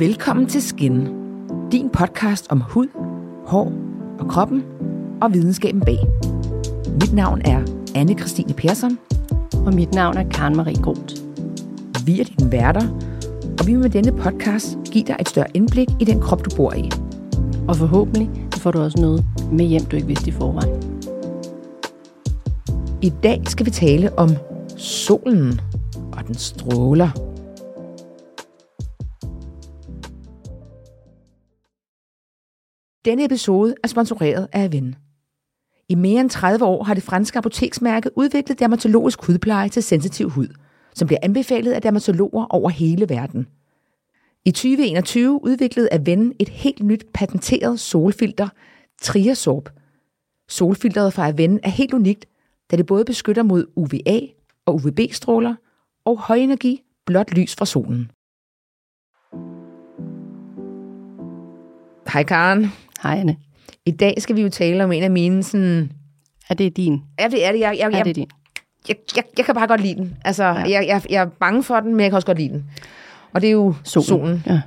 Velkommen til Skin, din podcast om hud, hår og kroppen og videnskaben bag. Mit navn er anne Christine Persson. Og mit navn er Karen Marie Groth. Vi er dine værter, og vi vil med denne podcast give dig et større indblik i den krop, du bor i. Og forhåbentlig får du også noget med hjem, du ikke vidste i forvejen. I dag skal vi tale om solen og den stråler. Denne episode er sponsoreret af Aven. I mere end 30 år har det franske apoteksmærke udviklet dermatologisk hudpleje til sensitiv hud, som bliver anbefalet af dermatologer over hele verden. I 2021 udviklede Aven et helt nyt patenteret solfilter, Triasorb. Solfilteret fra Aven er helt unikt, da det både beskytter mod UVA og UVB-stråler og højenergi blåt lys fra solen. Hej Karen. Hej Anne. I dag skal vi jo tale om en af mine sådan... Er det din? Ja, det er det. Jeg, jeg, Er jeg, det din? jeg, jeg, jeg kan bare godt lide den. Altså, ja. jeg, jeg, jeg er bange for den, men jeg kan også godt lide den. Og det er jo solen. solen. Ja.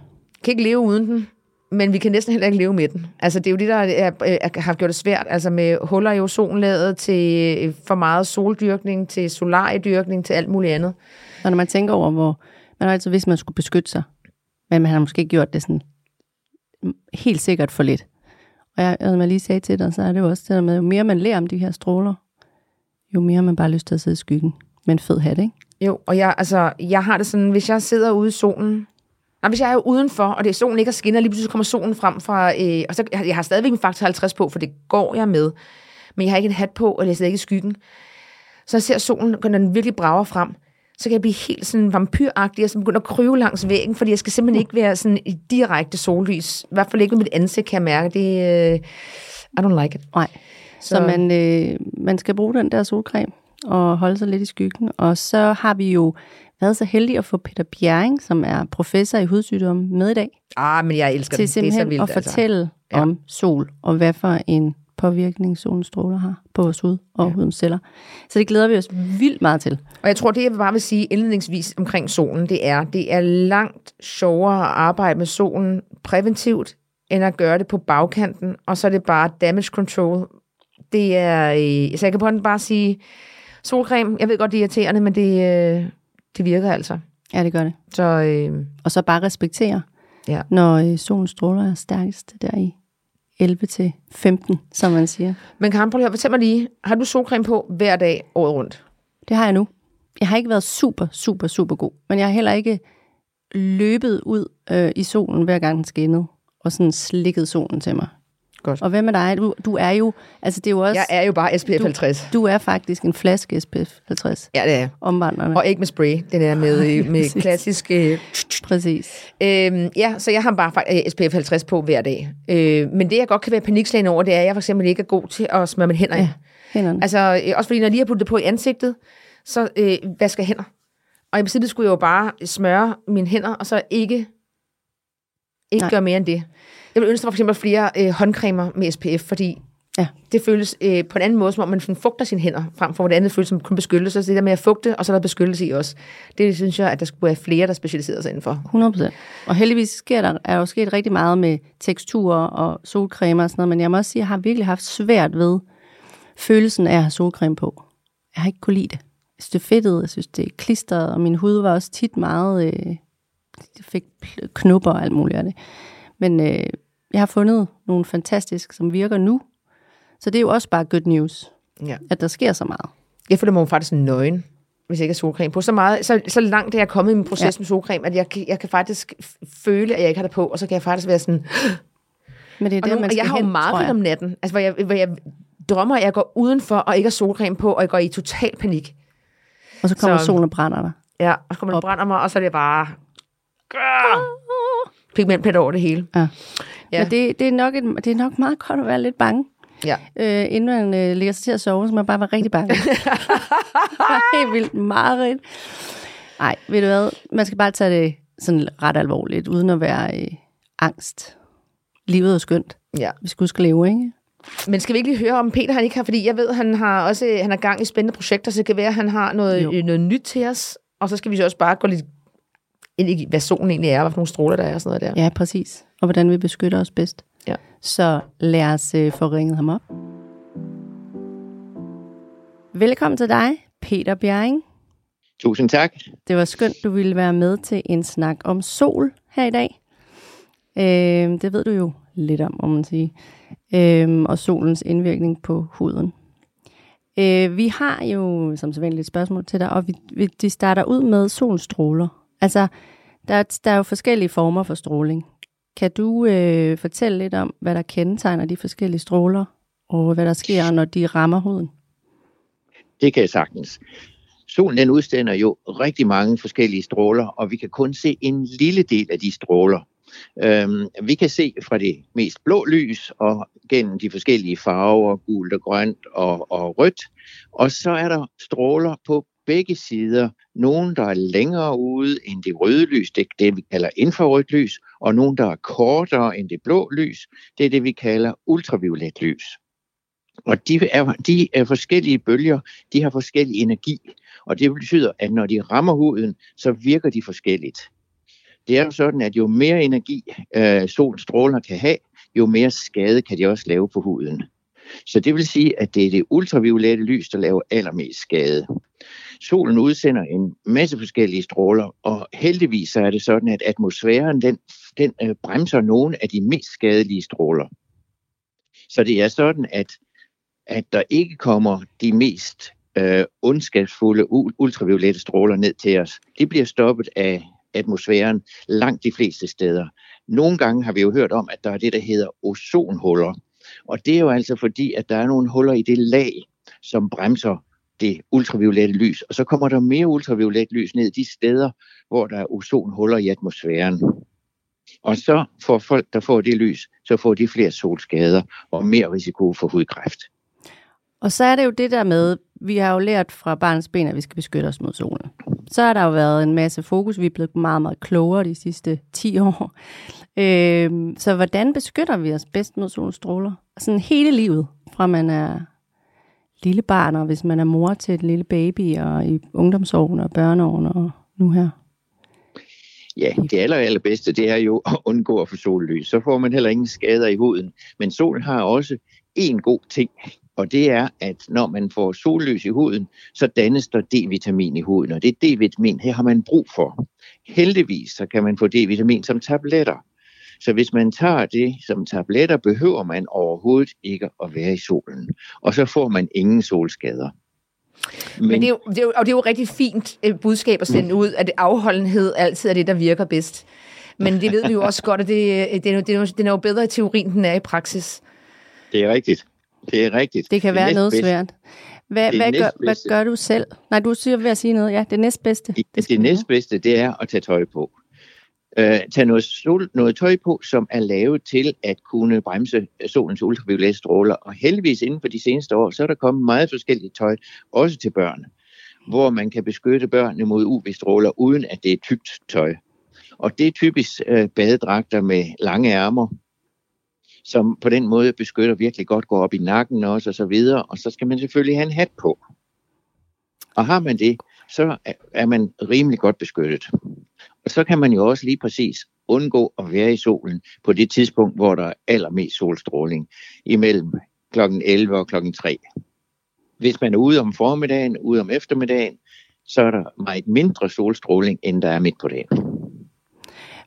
Kan ikke leve uden den, men vi kan næsten heller ikke leve med den. Altså, det er jo det, der er, er, har gjort det svært. Altså med huller i ozonlaget, til for meget soldyrkning, til solariedyrkning, til alt muligt andet. Og når man tænker over, hvor man har altid vidst, man skulle beskytte sig, men man har måske gjort det sådan helt sikkert for lidt. Og jeg, som jeg lige sagde til dig, så er det jo også det der med, jo mere man lærer om de her stråler, jo mere man bare har lyst til at sidde i skyggen Men fed hat, ikke? Jo, og jeg, altså, jeg har det sådan, hvis jeg sidder ude i solen, Nej, hvis jeg er udenfor, og det er solen ikke er skinner, lige pludselig kommer solen frem fra, øh, og så, jeg, jeg har stadigvæk min faktor 50 på, for det går jeg med, men jeg har ikke en hat på, og jeg sidder ikke i skyggen. Så jeg ser solen, når den virkelig brager frem, så kan jeg blive helt sådan vampyragtig, og så begynder at kryve langs væggen, fordi jeg skal simpelthen ikke være sådan i direkte sollys. I hvert fald ikke med mit ansigt, kan jeg mærke. Det, uh, I don't like it. Nej. Så, så man, øh, man skal bruge den der solcreme og holde sig lidt i skyggen. Og så har vi jo været så heldige at få Peter Bjerring, som er professor i hudsygdomme, med i dag. Ah, men jeg elsker til det. Det er så vildt, at fortælle altså. ja. om sol, og hvad for en påvirkning solens stråler har på vores hud og ja. hudens celler. Så det glæder vi os vildt meget til. Og jeg tror, det jeg bare vil sige indledningsvis omkring solen, det er, det er langt sjovere at arbejde med solen præventivt, end at gøre det på bagkanten, og så er det bare damage control. Det er, øh, så jeg kan på den bare sige, solcreme, jeg ved godt, det er irriterende, men det, øh, det virker altså. Ja, det gør det. Så, øh, og så bare respektere, ja. når øh, solens stråler er stærkest der i 11 til 15, som man siger. Men Karen, prøv høre, fortæl mig lige, har du solcreme på hver dag året rundt? Det har jeg nu. Jeg har ikke været super, super, super god, men jeg har heller ikke løbet ud øh, i solen, hver gang den skinnede, og sådan slikket solen til mig. Godt. Og hvad med dig? Du, du er jo, altså det er jo også... Jeg er jo bare SPF 50. Du, du er faktisk en flaske SPF 50. Ja, det er Omvandrende. Og ikke med spray. Den er med, med klassisk... Øh, Præcis. Øhm, ja, så jeg har bare SPF 50 på hver dag. Øh, men det, jeg godt kan være panikslagen over, det er, at jeg for eksempel ikke er god til at smøre mine hænder. Ja, hænderne. Altså, øh, også fordi, når jeg lige har puttet det på i ansigtet, så øh, vasker hænder. Og i princippet skulle jeg jo bare smøre mine hænder, og så ikke, ikke gøre mere end det. Jeg vil ønske, der var for eksempel flere øh, håndcremer med SPF, fordi ja. det føles øh, på en anden måde, som om man fugter sine hænder, frem for det føles som kun beskyttelse. Så det der med at fugte, og så er der beskyttelse i også. Det synes jeg, at der skulle være flere, der specialiserer sig indenfor. 100 Og heldigvis sker der, er jo sket rigtig meget med teksturer og solcremer og sådan noget, men jeg må også sige, at jeg har virkelig haft svært ved følelsen af at have solcreme på. Jeg har ikke kunne lide det. Jeg synes, det er fedtet, jeg synes, det er klistret, og min hud var også tit meget... Øh, jeg fik knupper og alt muligt af det. Men øh, jeg har fundet nogle fantastiske, som virker nu. Så det er jo også bare good news, ja. at der sker så meget. Jeg føler mig faktisk nøgen, hvis jeg ikke har solcreme på. Så, meget, så, så langt er jeg kommet i min proces ja. med solcreme, at jeg, jeg kan faktisk føle, at jeg ikke har det på, og så kan jeg faktisk være sådan... Men det er og der, nu, man skal jeg har jo meget om natten, altså, hvor, jeg, hvor jeg drømmer, at jeg går udenfor og ikke har solcreme på, og jeg går i total panik. Og så kommer så, solen og brænder dig. Ja, og så kommer den og brænder mig, og så er det bare... Pigmentplet over det hele. Ja. Ja. Men det, det, er nok et, det er nok meget godt at være lidt bange. Ja. Øh, inden man øh, ligger sig til at sove, så man bare var rigtig bange. Helt vildt meget Nej, ved du hvad? Man skal bare tage det sådan ret alvorligt, uden at være øh, angst. Livet er skønt. Ja. Vi skal huske at leve, ikke? Men skal vi ikke lige høre om Peter, han ikke har, fordi jeg ved, han har også han har gang i spændende projekter, så det kan være, at han har noget, noget nyt til os, og så skal vi så også bare gå lidt egentlig, hvad solen egentlig er, hvad for nogle stråler der er og sådan noget der. Ja, præcis. Og hvordan vi beskytter os bedst. Ja. Så lad os øh, få ringet ham op. Velkommen til dig, Peter Bjerring. Tusind tak. Det var skønt, du ville være med til en snak om sol her i dag. Øh, det ved du jo lidt om, må man sige. Øh, og solens indvirkning på huden. Øh, vi har jo som sædvanligt et spørgsmål til dig, og vi, vi, de starter ud med solstråler. Altså, der, er- der er jo forskellige former for stråling. Kan du øh, fortælle lidt om, hvad der kendetegner de forskellige stråler, og hvad der sker, når de rammer huden? Det kan jeg sagtens. Solen den udstænder jo rigtig mange forskellige stråler, og vi kan kun se en lille del af de stråler. Øhm, vi kan se fra det mest blå lys og gennem de forskellige farver, gult og grønt og, og rødt. Og så er der stråler på begge sider. Nogle, der er længere ude end det røde lys, det er det, vi kalder infrarødt lys, og nogle, der er kortere end det blå lys, det er det, vi kalder ultraviolet lys. Og de er, de er forskellige bølger, de har forskellig energi, og det betyder, at når de rammer huden, så virker de forskelligt. Det er jo sådan, at jo mere energi øh, solens stråler kan have, jo mere skade kan de også lave på huden. Så det vil sige, at det er det ultraviolette lys, der laver allermest skade. Solen udsender en masse forskellige stråler, og heldigvis så er det sådan, at atmosfæren den, den øh, bremser nogle af de mest skadelige stråler. Så det er sådan, at, at der ikke kommer de mest øh, ondskabsfulde u- ultraviolette stråler ned til os. De bliver stoppet af atmosfæren langt de fleste steder. Nogle gange har vi jo hørt om, at der er det, der hedder ozonhuller. Og det er jo altså fordi, at der er nogle huller i det lag, som bremser det ultraviolette lys. Og så kommer der mere ultraviolet lys ned de steder, hvor der er ozonhuller i atmosfæren. Og så får folk, der får det lys, så får de flere solskader og mere risiko for hudkræft. Og så er det jo det der med, vi har jo lært fra barns ben, at vi skal beskytte os mod solen. Så har der jo været en masse fokus, vi er blevet meget, meget klogere de sidste 10 år. Øh, så hvordan beskytter vi os bedst mod solens stråler? Sådan hele livet, fra man er lille barn, og hvis man er mor til et lille baby, og i ungdomsårene og børneårene, og nu her. Ja, det aller, allerbedste, det er jo at undgå at få sollys. Så får man heller ingen skader i huden. Men solen har også en god ting, og det er, at når man får sollys i huden, så dannes der D-vitamin i huden, og det D-vitamin her har man brug for. Heldigvis så kan man få D-vitamin som tabletter. Så hvis man tager det som tabletter, behøver man overhovedet ikke at være i solen. Og så får man ingen solskader. Men, Men det, er jo, det er jo, og det er jo et rigtig fint øh, budskab at sende ud, at afholdenhed altid er det, der virker bedst. Men det ved vi jo også godt, at det, det, er, jo- det er, jo- den er jo bedre i teorien, end den er i praksis. det er rigtigt. Det er rigtigt. Det kan være noget næstbedste- svært. Hvad, det hvad, gør, hvad gør du selv? Nej, du siger ved at sige noget. Ja, det næstbedste. Det, det næstbedste, det er at tage tøj på øh, tage noget, sol, noget tøj på, som er lavet til at kunne bremse solens ultraviolette stråler. Og heldigvis inden for de seneste år, så er der kommet meget forskelligt tøj, også til børn, hvor man kan beskytte børnene mod UV-stråler, uden at det er tykt tøj. Og det er typisk øh, badedragter med lange ærmer, som på den måde beskytter virkelig godt, går op i nakken også og så videre. Og så skal man selvfølgelig have en hat på. Og har man det, så er man rimelig godt beskyttet. Og så kan man jo også lige præcis undgå at være i solen på det tidspunkt, hvor der er allermest solstråling, imellem kl. 11 og kl. 3. Hvis man er ude om formiddagen, ude om eftermiddagen, så er der meget mindre solstråling, end der er midt på dagen.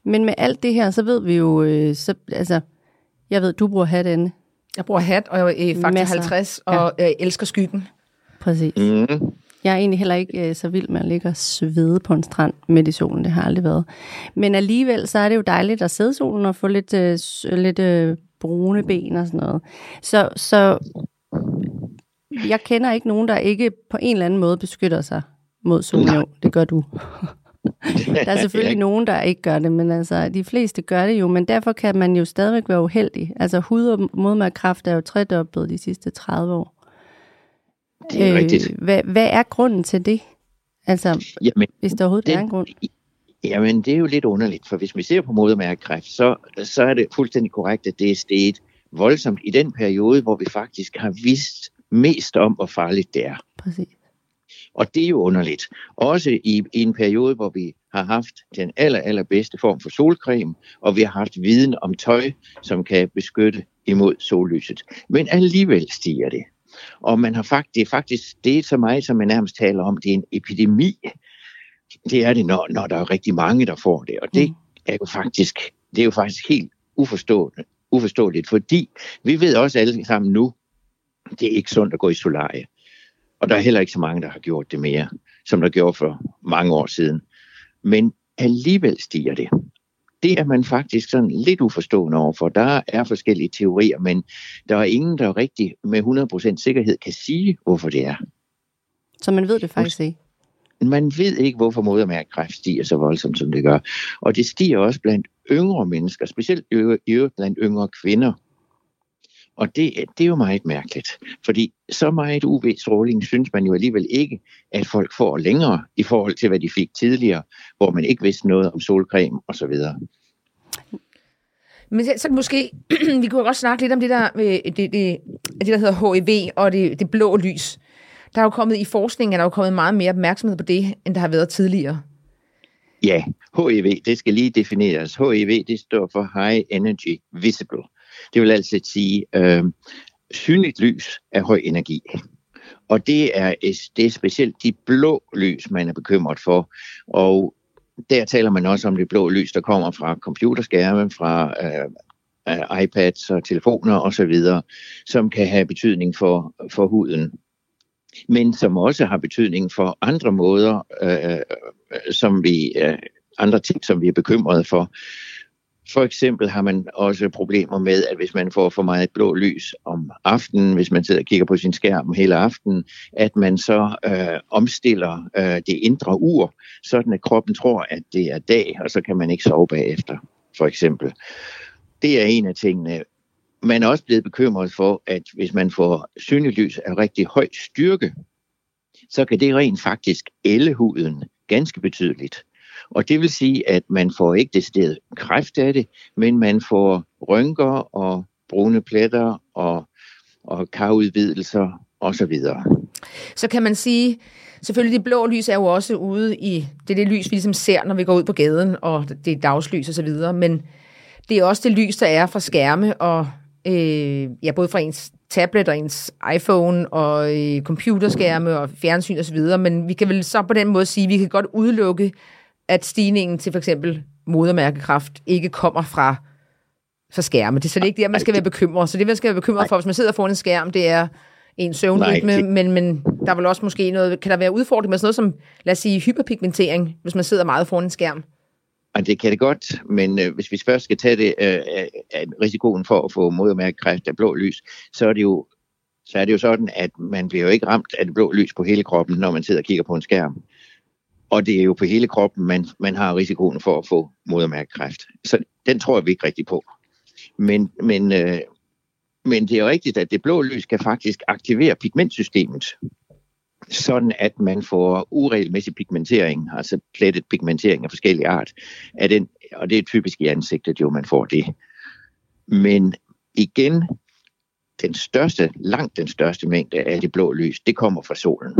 Men med alt det her, så ved vi jo, øh, så, altså, jeg ved, du bruger hat, Anne. Jeg bruger hat, og jeg er faktisk Masser. 50, og ja. elsker skyggen. Præcis. Mm. Jeg er egentlig heller ikke øh, så vild med at ligge og svede på en strand midt i solen. Det har aldrig været. Men alligevel, så er det jo dejligt at sidde i solen og få lidt, øh, lidt øh, brune ben og sådan noget. Så, så jeg kender ikke nogen, der ikke på en eller anden måde beskytter sig mod solen. Jo, det gør du. Der er selvfølgelig nogen, der ikke gør det, men altså, de fleste gør det jo, men derfor kan man jo stadigvæk være uheldig. Altså hud- og modmærkræft er jo tredoblet de sidste 30 år. Det er øh, rigtigt. Hvad, hvad er grunden til det? Altså, Jamen, hvis der overhovedet det- er en grund. Jamen, det er jo lidt underligt, for hvis vi ser på modermærkekræft, så, så er det fuldstændig korrekt, at det er steget voldsomt i den periode, hvor vi faktisk har vidst mest om, hvor farligt det er. Præcis. Og det er jo underligt. Også i, i en periode, hvor vi har haft den aller, allerbedste form for solcreme, og vi har haft viden om tøj, som kan beskytte imod sollyset. Men alligevel stiger det. Og man har faktisk, det er faktisk det er så meget, som man nærmest taler om, det er en epidemi. Det er det, når, når der er rigtig mange, der får det. Og det mm. er jo faktisk, det er jo faktisk helt uforståeligt, uforståeligt, fordi vi ved også alle sammen nu, det er ikke sundt at gå i solarie. Og der er heller ikke så mange, der har gjort det mere, som der gjorde for mange år siden. Men alligevel stiger det. Det er man faktisk sådan lidt uforstående over, for der er forskellige teorier, men der er ingen, der rigtig med 100% sikkerhed kan sige, hvorfor det er. Så man ved det faktisk ikke? Man ved ikke, hvorfor modermærkekræft stiger så voldsomt, som det gør. Og det stiger også blandt yngre mennesker, specielt i øvrigt blandt yngre kvinder. Og det, det er jo meget mærkeligt, fordi så meget UV-stråling synes man jo alligevel ikke, at folk får længere i forhold til, hvad de fik tidligere, hvor man ikke vidste noget om solcreme osv. Men så, måske, vi kunne også snakke lidt om det der, det, det, det der hedder HIV og det, det blå lys. Der er jo kommet i forskningen, er der jo kommet meget mere opmærksomhed på det, end der har været tidligere. Ja, HIV, det skal lige defineres. HIV, det står for High Energy Visible. Det vil altså sige øh, synligt lys af høj energi. Og det er, det er specielt de blå lys, man er bekymret for. Og der taler man også om det blå lys, der kommer fra computerskærme, fra øh, iPads og telefoner osv., som kan have betydning for, for huden men som også har betydning for andre måder, øh, øh som vi, øh, andre ting, som vi er bekymrede for. For eksempel har man også problemer med, at hvis man får for meget blå lys om aftenen, hvis man sidder og kigger på sin skærm hele aftenen, at man så øh, omstiller øh, det indre ur, sådan at kroppen tror, at det er dag, og så kan man ikke sove bagefter, for eksempel. Det er en af tingene. Man er også blevet bekymret for, at hvis man får synligt lys af rigtig høj styrke, så kan det rent faktisk elle huden ganske betydeligt. Og det vil sige, at man får ikke det sted kræft af det, men man får rynker og brune pletter og, og karudvidelser osv. Så kan man sige, selvfølgelig det blå lys er jo også ude i, det er det lys, vi ligesom ser, når vi går ud på gaden, og det er dagslys osv., men det er også det lys, der er fra skærme og øh, ja, både fra ens tablet og ens iPhone og øh, computerskærme og fjernsyn osv., men vi kan vel så på den måde sige, at vi kan godt udelukke at stigningen til for eksempel modermærkekraft ikke kommer fra, fra skærme. Det er så det ikke det, man skal være bekymret. Så det, man skal være bekymret for, hvis man sidder foran en skærm, det er en søvnrytme, men, men der er vel også måske noget, kan der være udfordring med sådan noget som, lad os sige, hyperpigmentering, hvis man sidder meget foran en skærm? Ja, det kan det godt, men øh, hvis vi først skal tage det, øh, øh, risikoen for at få modermærkekræft af blå lys, så er det jo så er det jo sådan, at man bliver jo ikke ramt af det blå lys på hele kroppen, når man sidder og kigger på en skærm. Og det er jo på hele kroppen, man, man har risikoen for at få modermærkekræft. Så den tror jeg vi ikke rigtig på. Men, men, øh, men det er jo rigtigt, at det blå lys kan faktisk aktivere pigmentsystemet, sådan at man får uregelmæssig pigmentering, altså plettet pigmentering af forskellige art. Af den, og det er typisk i ansigtet, jo man får det. Men igen, den største, langt den største mængde af det blå lys, det kommer fra solen.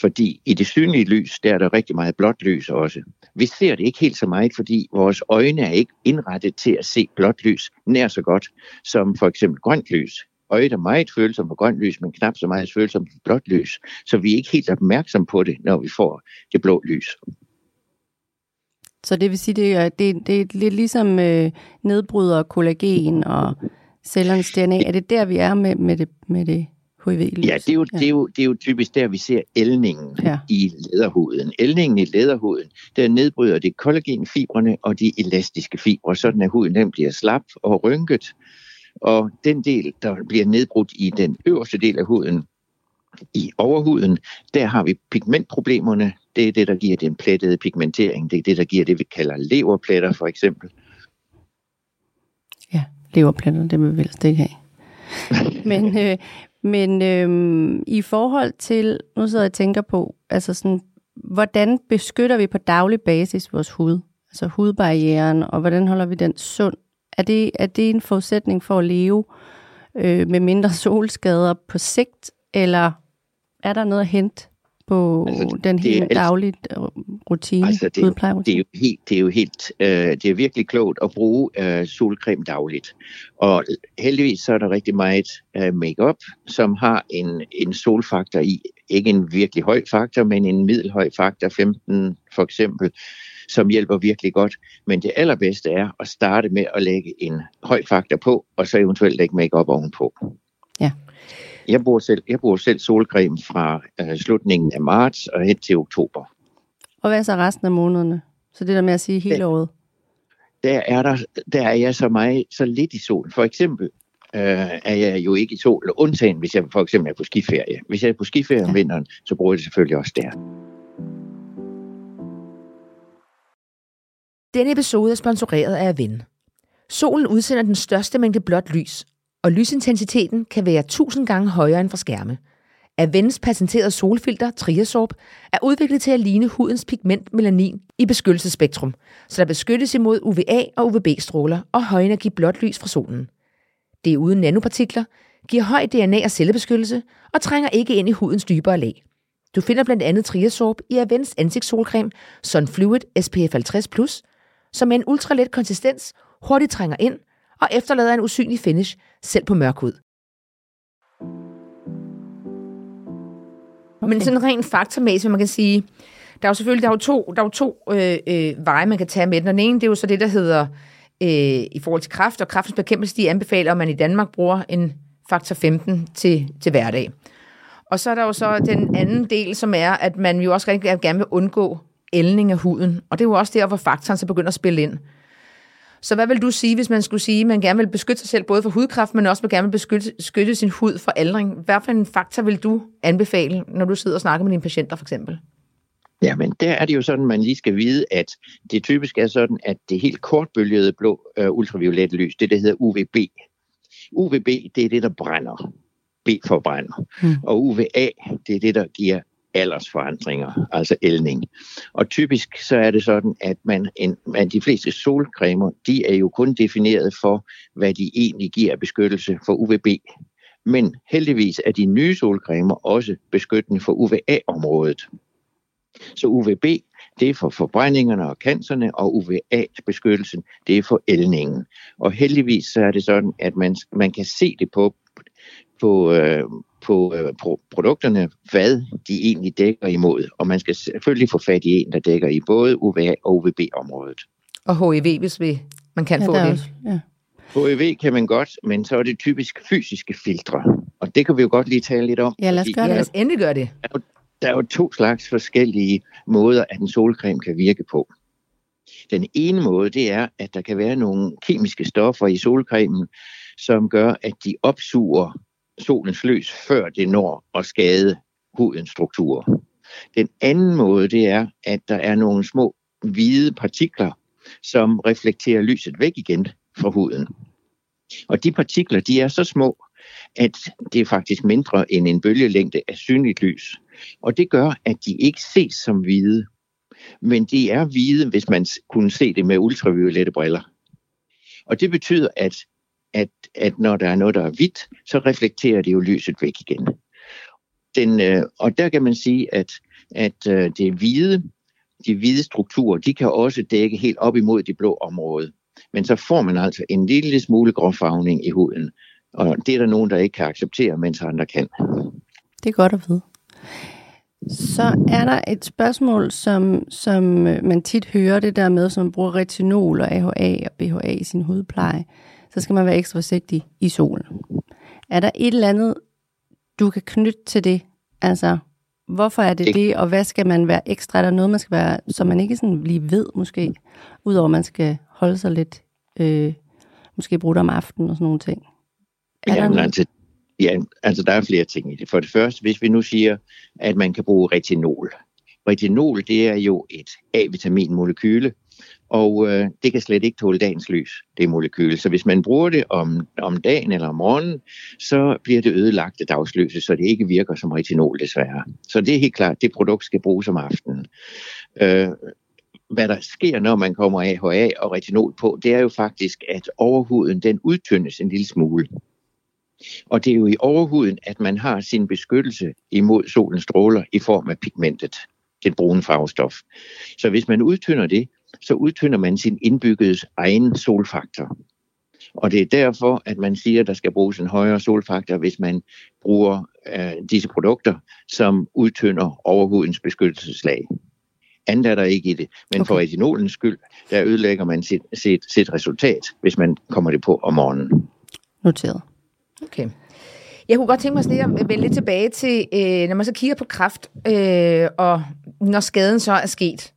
Fordi i det synlige lys, der er der rigtig meget blåt lys også. Vi ser det ikke helt så meget, fordi vores øjne er ikke indrettet til at se blåt lys nær så godt som for eksempel grønt lys. Øjet er meget følsomt for grønt lys, men knap så meget følsom for blåt lys. Så vi er ikke helt opmærksom på det, når vi får det blå lys. Så det vil sige, det er, det, det er lidt ligesom øh, nedbryder kollagen og cellernes DNA. Er det der, vi er med, med, det, med det hiv -lys. Ja, det er, jo, ja. Det, er jo, det er jo typisk der, vi ser elningen ja. i læderhuden. Elningen i læderhuden, der nedbryder det kollagenfibrene og de elastiske fibre, sådan at huden den bliver slap og rynket. Og den del, der bliver nedbrudt i den øverste del af huden, i overhuden, der har vi pigmentproblemerne. Det er det, der giver den plettede pigmentering. Det er det, der giver det, vi kalder leverpletter, for eksempel. Ja, leverpletter, det vil vi helst ikke have. Men, øh, men øhm, i forhold til, nu sidder jeg og tænker på, altså sådan, hvordan beskytter vi på daglig basis vores hud? Altså hudbarrieren, og hvordan holder vi den sund? Er det, er det en forudsætning for at leve øh, med mindre solskader på sigt, eller er der noget at hente på altså, den helt daglige rutine, altså det, det, er jo helt, det er jo helt, øh, det er virkelig klogt at bruge øh, solcreme dagligt. Og heldigvis så er der rigtig meget øh, makeup, som har en, en solfaktor i. Ikke en virkelig høj faktor, men en middelhøj faktor, 15 for eksempel, som hjælper virkelig godt. Men det allerbedste er at starte med at lægge en høj faktor på, og så eventuelt lægge makeup ovenpå. Ja. Jeg bruger selv, jeg bruger selv solcreme fra øh, slutningen af marts og hen til oktober. Og hvad er så resten af månederne? Så det der med at sige hele året? Der er, der, der er jeg så meget, så lidt i sol. For eksempel øh, er jeg jo ikke i sol, undtagen hvis jeg for eksempel er på skiferie. Hvis jeg er på skiferie ja. om vinteren, så bruger jeg det selvfølgelig også der. Denne episode er sponsoreret af Aven. Solen udsender den største mængde blåt lys, og lysintensiteten kan være 1000 gange højere end fra skærme. Avens patenterede solfilter Triasorb er udviklet til at ligne hudens pigment melanin i beskyttelsesspektrum, så der beskyttes imod UVA og UVB-stråler og højenergi blåt lys fra solen. Det er uden nanopartikler, giver høj DNA- og cellebeskyttelse og trænger ikke ind i hudens dybere lag. Du finder blandt andet Triasorb i Avens ansigtssolcreme Sun Fluid SPF 50+, som med en ultralet konsistens hurtigt trænger ind og efterlader en usynlig finish, selv på mørk hud. Okay. Men sådan rent faktormæssigt, man kan sige, der er jo selvfølgelig der er jo to, der er jo to øh, øh, veje, man kan tage med den. Den ene, det er jo så det, der hedder, øh, i forhold til kraft, og kraftens bekæmpelse, de anbefaler, at man i Danmark bruger en faktor 15 til, til hverdag. Og så er der jo så den anden del, som er, at man jo også rigtig gerne vil undgå ældning af huden. Og det er jo også der, hvor faktoren så begynder at spille ind. Så hvad vil du sige, hvis man skulle sige, at man gerne vil beskytte sig selv både for hudkræft, men også gerne vil beskytte, beskytte sin hud for aldring? Hvad for en faktor vil du anbefale, når du sidder og snakker med dine patienter for eksempel? Ja, men der er det jo sådan, man lige skal vide, at det typisk er sådan, at det helt kortbølgede blå uh, ultraviolette lys, det der hedder UVB. UVB, det er det, der brænder. B forbrænder. Mm. Og UVA, det er det, der giver aldersforandringer, altså ældning. Og typisk så er det sådan, at man, en, man de fleste solcremer, de er jo kun defineret for, hvad de egentlig giver beskyttelse for UVB. Men heldigvis er de nye solcremer også beskyttende for UVA-området. Så UVB, det er for forbrændingerne og cancerne, og UVA-beskyttelsen, det er for ældningen. Og heldigvis så er det sådan, at man, man kan se det på, på, øh, på øh, pro- produkterne, hvad de egentlig dækker imod. Og man skal selvfølgelig få fat i en, der dækker i både UVA og UVB-området. Og HIV, hvis vi, man kan ja, få det. Også, ja. HIV kan man godt, men så er det typisk fysiske filtre. Og det kan vi jo godt lige tale lidt om. Ja, lad os gøre det. Lad os endelig gøre det. Der er, jo, der er jo to slags forskellige måder, at en solcreme kan virke på. Den ene måde, det er, at der kan være nogle kemiske stoffer i solcremen, som gør, at de opsuger solens lys, før det når at skade hudens strukturer. Den anden måde, det er, at der er nogle små hvide partikler, som reflekterer lyset væk igen fra huden. Og de partikler, de er så små, at det er faktisk mindre end en bølgelængde af synligt lys. Og det gør, at de ikke ses som hvide. Men de er hvide, hvis man kunne se det med ultraviolette briller. Og det betyder, at at, at når der er noget, der er hvidt, så reflekterer det jo lyset væk igen. Den, øh, og der kan man sige, at, at øh, det hvide, de hvide strukturer, de kan også dække helt op imod det blå område. Men så får man altså en lille smule gråfarvning i huden. Og det er der nogen, der ikke kan acceptere, mens andre kan. Det er godt at vide. Så er der et spørgsmål, som, som øh, man tit hører det der med, som bruger retinol og AHA og BHA i sin hudpleje så skal man være ekstra forsigtig i solen. Er der et eller andet, du kan knytte til det? Altså, hvorfor er det det, det og hvad skal man være ekstra? Er der noget, man skal være, som man ikke sådan lige ved måske, udover man skal holde sig lidt, øh, måske bruge det om aftenen og sådan nogle ting? Er ja, der altså, ja, altså der er flere ting i det. For det første, hvis vi nu siger, at man kan bruge retinol. Retinol, det er jo et A-vitaminmolekyle, og øh, det kan slet ikke tåle dagens lys, det molekyl. Så hvis man bruger det om, om dagen eller om morgenen, så bliver det ødelagt af dagslyset, så det ikke virker som retinol desværre. Så det er helt klart, det produkt skal bruges om aftenen. Øh, hvad der sker, når man kommer AHA og retinol på, det er jo faktisk, at overhuden den udtyndes en lille smule. Og det er jo i overhuden, at man har sin beskyttelse imod solens stråler i form af pigmentet, det brune farvestof. Så hvis man udtynder det, så udtynder man sin indbyggede egen solfaktor. Og det er derfor, at man siger, at der skal bruges en højere solfaktor, hvis man bruger øh, disse produkter, som udtynder overhudens beskyttelseslag. Andet er der ikke i det. Men okay. for retinolens skyld, der ødelægger man sit, sit, sit resultat, hvis man kommer det på om morgenen. Noteret. Okay. Jeg kunne godt tænke mig sådan at vende lidt tilbage til, øh, når man så kigger på kraft, øh, og når skaden så er sket.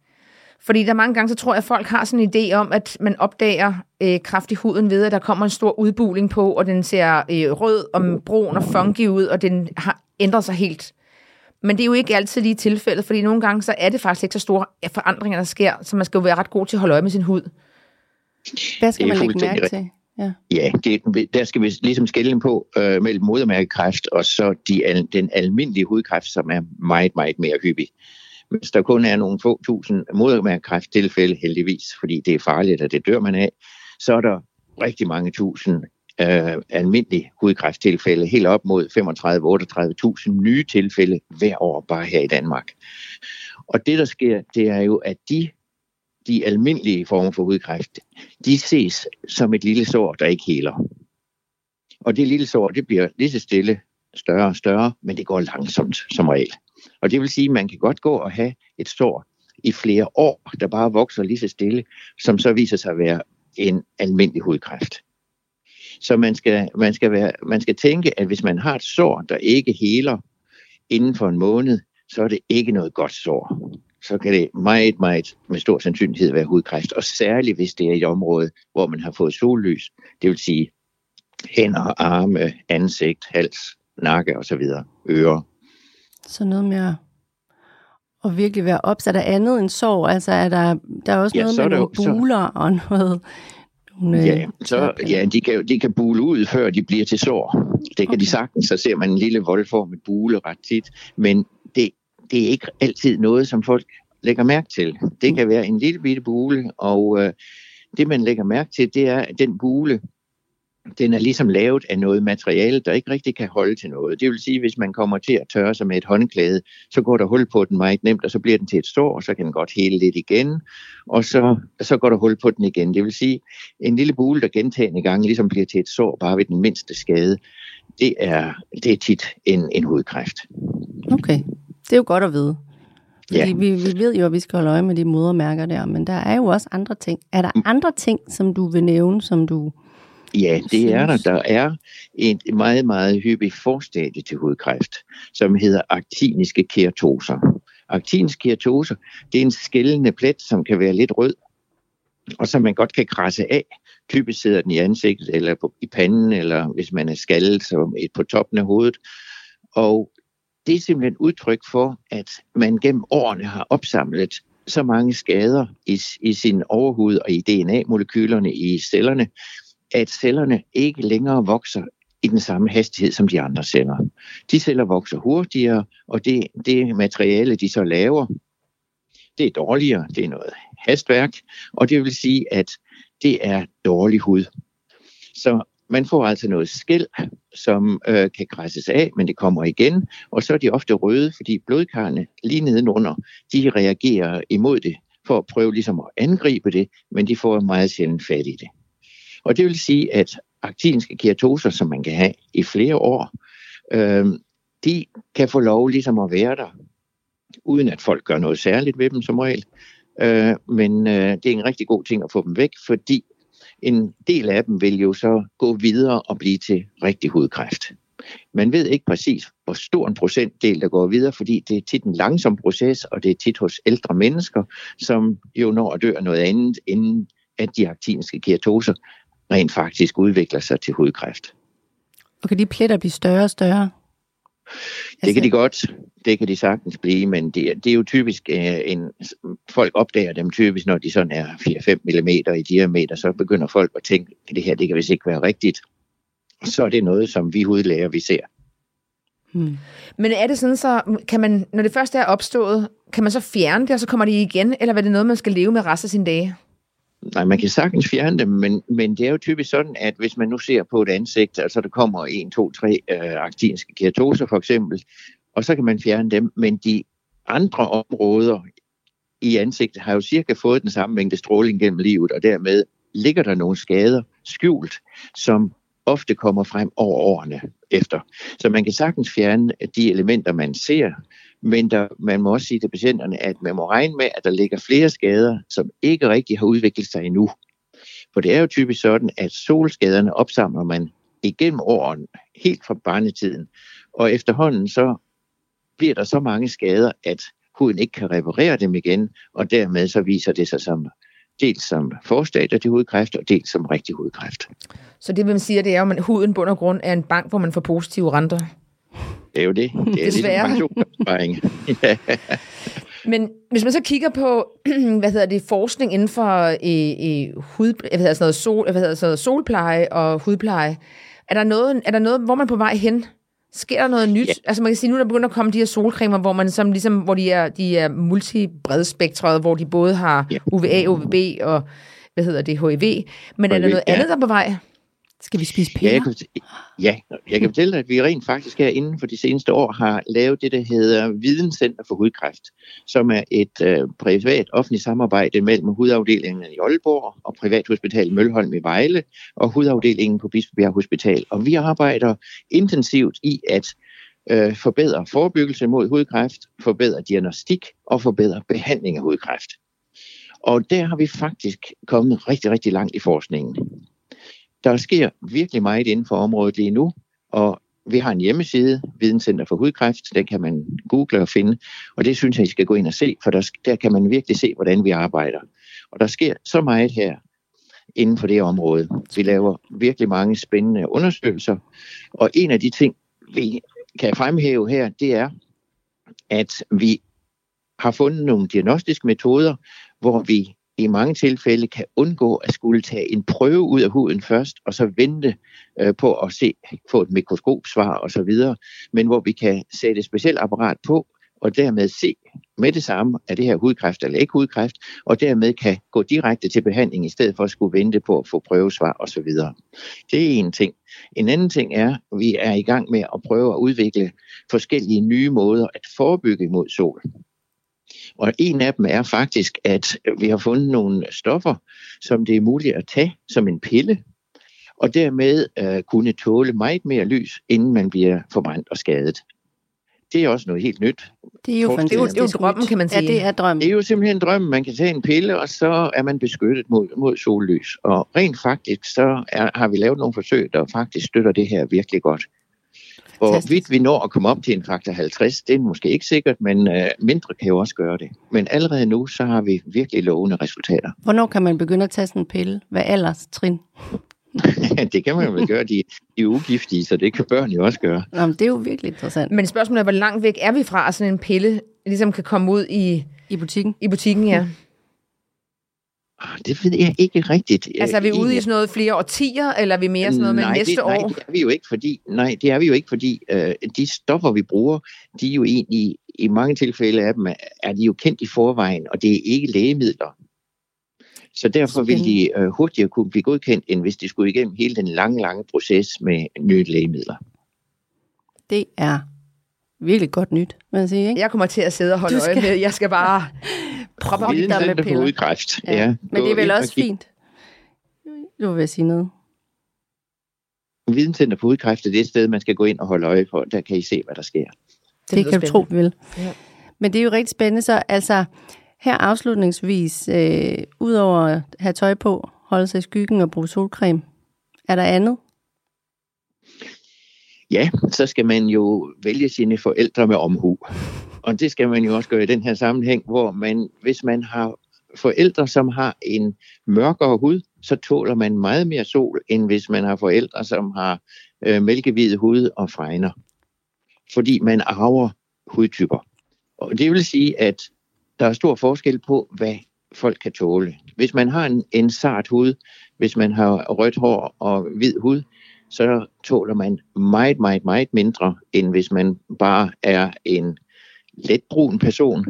Fordi der mange gange, så tror jeg, at folk har sådan en idé om, at man opdager øh, kraft i huden ved, at der kommer en stor udbuling på, og den ser øh, rød og brun og funky ud, og den har ændret sig helt. Men det er jo ikke altid lige tilfældet, fordi nogle gange, så er det faktisk ikke så store forandringer, der sker, så man skal jo være ret god til at holde øje med sin hud. Hvad skal man lægge mærke til? Ja, ja det, der skal vi ligesom skille på øh, mellem modermærkekræft og så de, den almindelige hudkræft, som er meget, meget mere hyppig. Hvis der kun er nogle få tusind modermærkekræfttilfælde, heldigvis, fordi det er farligt, og det dør man af, så er der rigtig mange tusind øh, almindelige hudkræfttilfælde, helt op mod 35-38.000 nye tilfælde hver år bare her i Danmark. Og det, der sker, det er jo, at de de almindelige former for hudkræft, de ses som et lille sår, der ikke heler. Og det lille sår, det bliver lige så stille større og større, men det går langsomt som regel. Og det vil sige, at man kan godt gå og have et sår i flere år, der bare vokser lige så stille, som så viser sig at være en almindelig hudkræft. Så man skal, man skal, være, man skal tænke, at hvis man har et sår, der ikke heler inden for en måned, så er det ikke noget godt sår så kan det meget, meget med stor sandsynlighed være hudkræft. Og særligt hvis det er et område, hvor man har fået sollys, det vil sige hænder, arme, ansigt, hals, nakke osv., ører. Så noget mere at virkelig være op, så er der andet end sorg? Altså er der, der er også ja, noget med nogle buler så, og noget... Nogle, ja, øh, så, ja de, kan, de kan bule ud, før de bliver til sår. Det kan okay. de sagtens, så ser man en lille voldformet bule ret tit. Men det det er ikke altid noget, som folk lægger mærke til. Det kan være en lille bitte bule, og øh, det man lægger mærke til, det er, at den bule, den er ligesom lavet af noget materiale, der ikke rigtig kan holde til noget. Det vil sige, hvis man kommer til at tørre sig med et håndklæde, så går der hul på den meget nemt, og så bliver den til et sår, og så kan den godt hele lidt igen, og så, så går der hul på den igen. Det vil sige, en lille bule, der gentagende gange ligesom bliver til et sår bare ved den mindste skade, det er, det er tit en, en hudkræft. Okay. Det er jo godt at vide. Fordi ja. vi, vi ved jo, at vi skal holde øje med de modermærker der, men der er jo også andre ting. Er der andre ting, som du vil nævne, som du Ja, det er der. Der er et meget, meget hyppig forstadie til hudkræft, som hedder aktiniske keratoser. Aktiniske keratoser, det er en skældende plet, som kan være lidt rød, og som man godt kan krasse af. Typisk sidder den i ansigtet, eller på, i panden, eller hvis man er skaldet, så et på toppen af hovedet. Og det er simpelthen udtryk for, at man gennem årene har opsamlet så mange skader i, i sin overhud og i DNA-molekylerne i cellerne, at cellerne ikke længere vokser i den samme hastighed som de andre celler. De celler vokser hurtigere, og det, det materiale, de så laver, det er dårligere, det er noget hastværk, og det vil sige, at det er dårlig hud. Så man får altså noget skæld, som øh, kan græsses af, men det kommer igen, og så er de ofte røde, fordi blodkarrene lige nedenunder, de reagerer imod det, for at prøve ligesom at angribe det, men de får meget sjældent fat i det. Og det vil sige, at aktinske keratoser, som man kan have i flere år, øh, de kan få lov ligesom at være der, uden at folk gør noget særligt ved dem som regel. Øh, men øh, det er en rigtig god ting at få dem væk, fordi en del af dem vil jo så gå videre og blive til rigtig hudkræft. Man ved ikke præcis, hvor stor en procentdel, der går videre, fordi det er tit en langsom proces, og det er tit hos ældre mennesker, som jo når at dø af noget andet, inden at de aktiniske keratoser rent faktisk udvikler sig til hudkræft. Og kan de pletter blive større og større? Det kan de godt, det kan de sagtens blive, men det, det er jo typisk, uh, en, folk opdager dem typisk, når de sådan er 4-5 mm i diameter, så begynder folk at tænke, at det her det kan vist ikke være rigtigt. Så er det noget, som vi hudlæger, vi ser. Hmm. Men er det sådan så, kan man, når det først er opstået, kan man så fjerne det, og så kommer det igen, eller er det noget, man skal leve med resten af sine dage? Nej, man kan sagtens fjerne dem, men, men det er jo typisk sådan, at hvis man nu ser på et ansigt, altså der kommer 1, 2, 3 øh, aktinske keratoser for eksempel, og så kan man fjerne dem, men de andre områder i ansigtet har jo cirka fået den samme mængde stråling gennem livet, og dermed ligger der nogle skader skjult, som ofte kommer frem over årene efter. Så man kan sagtens fjerne de elementer, man ser, men der, man må også sige til patienterne, at man må regne med, at der ligger flere skader, som ikke rigtig har udviklet sig endnu. For det er jo typisk sådan, at solskaderne opsamler man igennem årene, helt fra barnetiden. Og efterhånden så bliver der så mange skader, at huden ikke kan reparere dem igen, og dermed så viser det sig som dels som forstadier til hudkræft, og dels som rigtig hudkræft. Så det, man siger, det er at huden bund og grund er en bank, hvor man får positive renter. Det er jo det. Det er Desværre. ligesom ja. Men hvis man så kigger på, hvad hedder det, forskning inden for øh, øh, hud, hvad hedder sådan noget, sol, hvad hedder sådan noget, solpleje og hudpleje, er der, noget, er der noget, hvor man er på vej hen? Sker der noget nyt? Ja. Altså man kan sige, nu er der begyndt at komme de her solcremer, hvor man som, ligesom, hvor de er, de er multibredspektrede, hvor de både har Ja. UVA, UVB og hvad hedder det, HIV. Men er der HIV, noget ja. andet, der er på vej? Skal vi spise Ja, piller? jeg kan, ja, jeg kan fortælle dig, at vi rent faktisk her inden for de seneste år har lavet det, der hedder Videnscenter for Hudkræft, som er et øh, privat offentligt samarbejde mellem hudafdelingen i Aalborg og Privathospital Mølholm i Vejle og hudafdelingen på Bispebjerg Hospital. Og vi arbejder intensivt i at øh, forbedre forebyggelse mod hudkræft, forbedre diagnostik og forbedre behandling af hudkræft. Og der har vi faktisk kommet rigtig, rigtig langt i forskningen. Der sker virkelig meget inden for området lige nu, og vi har en hjemmeside, Videnscenter for Hudkræft, den kan man google og finde, og det synes jeg, I skal gå ind og se, for der, der kan man virkelig se, hvordan vi arbejder. Og der sker så meget her inden for det område. Vi laver virkelig mange spændende undersøgelser, og en af de ting, vi kan fremhæve her, det er, at vi har fundet nogle diagnostiske metoder, hvor vi i mange tilfælde kan undgå at skulle tage en prøve ud af huden først, og så vente øh, på at se, få et mikroskopsvar osv., men hvor vi kan sætte et specielt apparat på, og dermed se med det samme, er det her hudkræft eller ikke hudkræft, og dermed kan gå direkte til behandling, i stedet for at skulle vente på at få prøvesvar osv. Det er en ting. En anden ting er, at vi er i gang med at prøve at udvikle forskellige nye måder at forebygge mod sol. Og en af dem er faktisk, at vi har fundet nogle stoffer, som det er muligt at tage som en pille, og dermed øh, kunne tåle meget mere lys, inden man bliver forbrændt og skadet. Det er også noget helt nyt. Det er jo Det er jo- det er jo drømmen, kan man sige. Ja, det er drømmen. Det er jo simpelthen en drøm, man kan tage en pille, og så er man beskyttet mod, mod sollys. Og rent faktisk, så er, har vi lavet nogle forsøg, der faktisk støtter det her virkelig godt. Hvorvidt vi når at komme op til en faktor 50, det er måske ikke sikkert, men øh, mindre kan jo også gøre det. Men allerede nu, så har vi virkelig lovende resultater. Hvornår kan man begynde at tage sådan en pille? Hvad alders trin? det kan man jo vel gøre, de, de er ugiftige, så det kan børn jo også gøre. Nå, men det er jo virkelig interessant. Men spørgsmålet er, hvor langt væk er vi fra, at sådan en pille ligesom kan komme ud i, I butikken? i butikken, ja? Ah, Det ved jeg ikke rigtigt. Altså er vi Øh, ude i sådan noget flere årtier, eller er vi mere sådan noget med nej, næste det, år? Nej, det er vi jo ikke, fordi, nej, det er vi jo ikke, fordi øh, de stoffer, vi bruger, de er jo egentlig, i mange tilfælde af dem, er- de jo kendt i forvejen, og det er ikke lægemidler. Så derfor vil de øh, hurtigere kunne blive godkendt, end hvis de skulle igennem hele den lange, lange proces med nye lægemidler. Det er virkelig godt nyt, vil jeg sige, ikke? Jeg kommer til at sidde og holde skal- øje med. Jeg skal bare proppe op. Viden- der med piller. hudkræft. Ja. Ja. Men det er vel også fint. Du vil sige noget. Videnscenter for hudkræft det er et sted, man skal gå ind og holde øje på. Der kan I se, hvad der sker. Det, det kan du tro, vi vil. Ja. Men det er jo rigtig spændende, så altså her afslutningsvis, øh, udover at have tøj på, holde sig i skyggen og bruge solcreme, er der andet? Ja, så skal man jo vælge sine forældre med omhu. Og det skal man jo også gøre i den her sammenhæng, hvor man, hvis man har forældre, som har en mørkere hud, så tåler man meget mere sol, end hvis man har forældre, som har øh, mælkehvid hud og fregner. Fordi man arver hudtyper. Og det vil sige, at der er stor forskel på, hvad folk kan tåle. Hvis man har en, en sart hud, hvis man har rødt hår og hvid hud, så tåler man meget, meget, meget mindre, end hvis man bare er en letbrun person.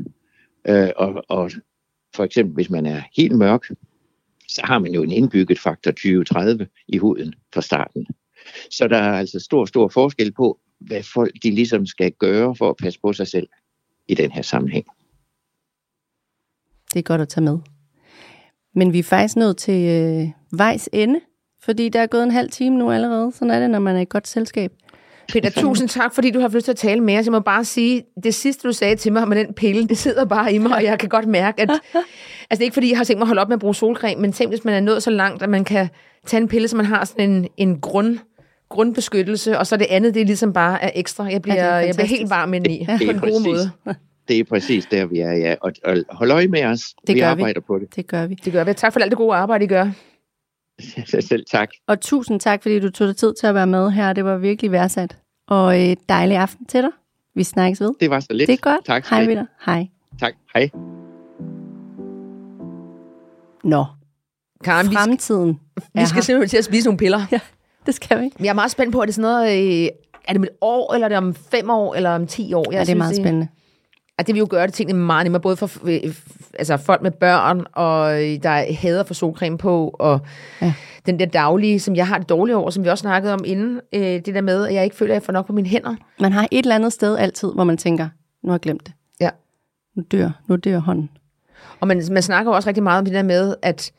Øh, og, og for eksempel, hvis man er helt mørk, så har man jo en indbygget faktor 20-30 i huden fra starten. Så der er altså stor, stor forskel på, hvad folk de ligesom skal gøre for at passe på sig selv i den her sammenhæng. Det er godt at tage med. Men vi er faktisk nået til øh, vejs ende, fordi der er gået en halv time nu allerede. Sådan er det, når man er i godt selskab. Peter, tusind tak, fordi du har lyst til at tale med os. Jeg må bare sige, det sidste, du sagde til mig med den pille, det sidder bare i mig, og jeg kan godt mærke, at... Altså, det er ikke, fordi jeg har tænkt mig at holde op med at bruge solcreme, men tænk, hvis man er nået så langt, at man kan tage en pille, så man har sådan en, en grund, grundbeskyttelse, og så det andet, det er ligesom bare er ekstra. Jeg bliver, Ja, jeg bliver helt varm indeni, Det på en god måde. Det er præcis der, vi er, ja. Og, og hold øje med os. Det vi gør vi. arbejder på det. Det gør vi. Det gør vi. Tak for alt det gode arbejde, I gør. Selv tak. Og tusind tak, fordi du tog dig tid til at være med her. Det var virkelig værdsat. Og øh, dejlig aften til dig. Vi snakkes ved. Det var så lidt. Det er godt. Tak Hej, Peter. Hej. Tak. Hej. Nå, Karen, vi skal, fremtiden vi skal her. simpelthen til at spise nogle piller. Ja, det skal vi. Jeg er meget spændt på, er det sådan noget... Øh, er det om et år, eller er det om fem år, eller om ti år? Jeg Ja, det er synes, meget spændende. At det vil jo gøre det tingene meget nemmere, både for øh, altså folk med børn, og øh, der hader for solcreme på, og Ja. den der daglige, som jeg har det dårlige over, som vi også snakkede om inden, øh, det der med, at jeg ikke føler, at jeg får nok på mine hænder. Man har et eller andet sted altid, hvor man tænker, nu har jeg glemt det. Ja. Nu dør, nu dør hånden. Og man, man snakker jo også rigtig meget om det der med, at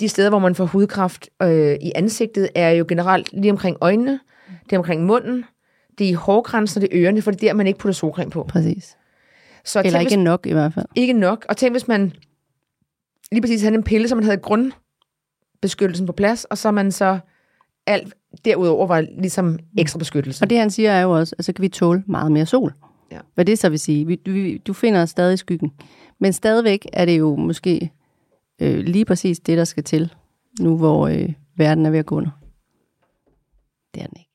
de steder, hvor man får hudkræft øh, i ansigtet, er jo generelt lige omkring øjnene, det er omkring munden, det er i hårgrænsen, det er ørerne, for det er der, man ikke putter solcreme på. Præcis. Så Eller tænk, ikke hvis, nok i hvert fald. ikke nok. Og tænk, hvis man lige præcis havde en pille, så man havde grundbeskyttelsen på plads, og så man så alt derudover var ligesom ekstra beskyttelse. Og det han siger er jo også, at så kan vi tåle meget mere sol. Ja. Hvad det så vil sige. Vi, vi, du finder os stadig i skyggen. Men stadigvæk er det jo måske øh, lige præcis det, der skal til, nu hvor øh, verden er ved at gå under. Det er den ikke.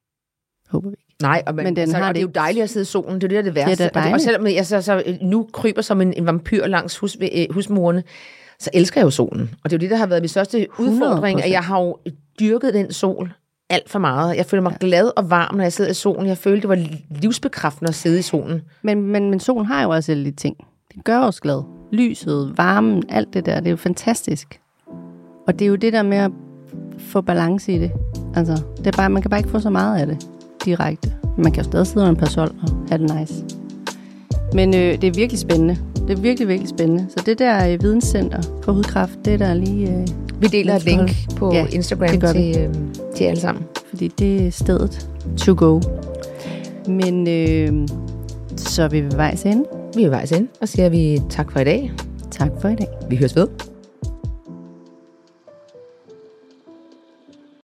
Håber vi ikke. Nej, og, man, Men den altså, har og det er jo det- dejligt at sidde i solen. Det er det, der er det værste. da Og og dejligt. selvom jeg så, så nu kryber som en, en vampyr langs hus, øh, husmurene, så elsker jeg jo solen. Og det er jo det, der har været min største udfordring, 100%. at jeg har jo dyrket den sol alt for meget. Jeg føler mig ja. glad og varm, når jeg sidder i solen. Jeg følte, det var livsbekræftende at sidde i solen. Men, men, men solen har jo også alle de ting. Det gør os glad. Lyset, varmen, alt det der, det er jo fantastisk. Og det er jo det der med at få balance i det. Altså, det er bare, man kan bare ikke få så meget af det direkte. Man kan jo stadig sidde under en parasol og have det nice. Men øh, det er virkelig spændende. Det er virkelig, virkelig spændende. Så det der øh, videnscenter for hudkræft, det er der lige... Øh, Vi deler et link på Ja, Instagram det gør vi. til, øh, til alle sammen. fordi det er stedet to go. Men øh, så er vi ved vejs ende. Vi er vejs ind, og siger vi tak for i dag. Tak for i dag. Vi høres ved.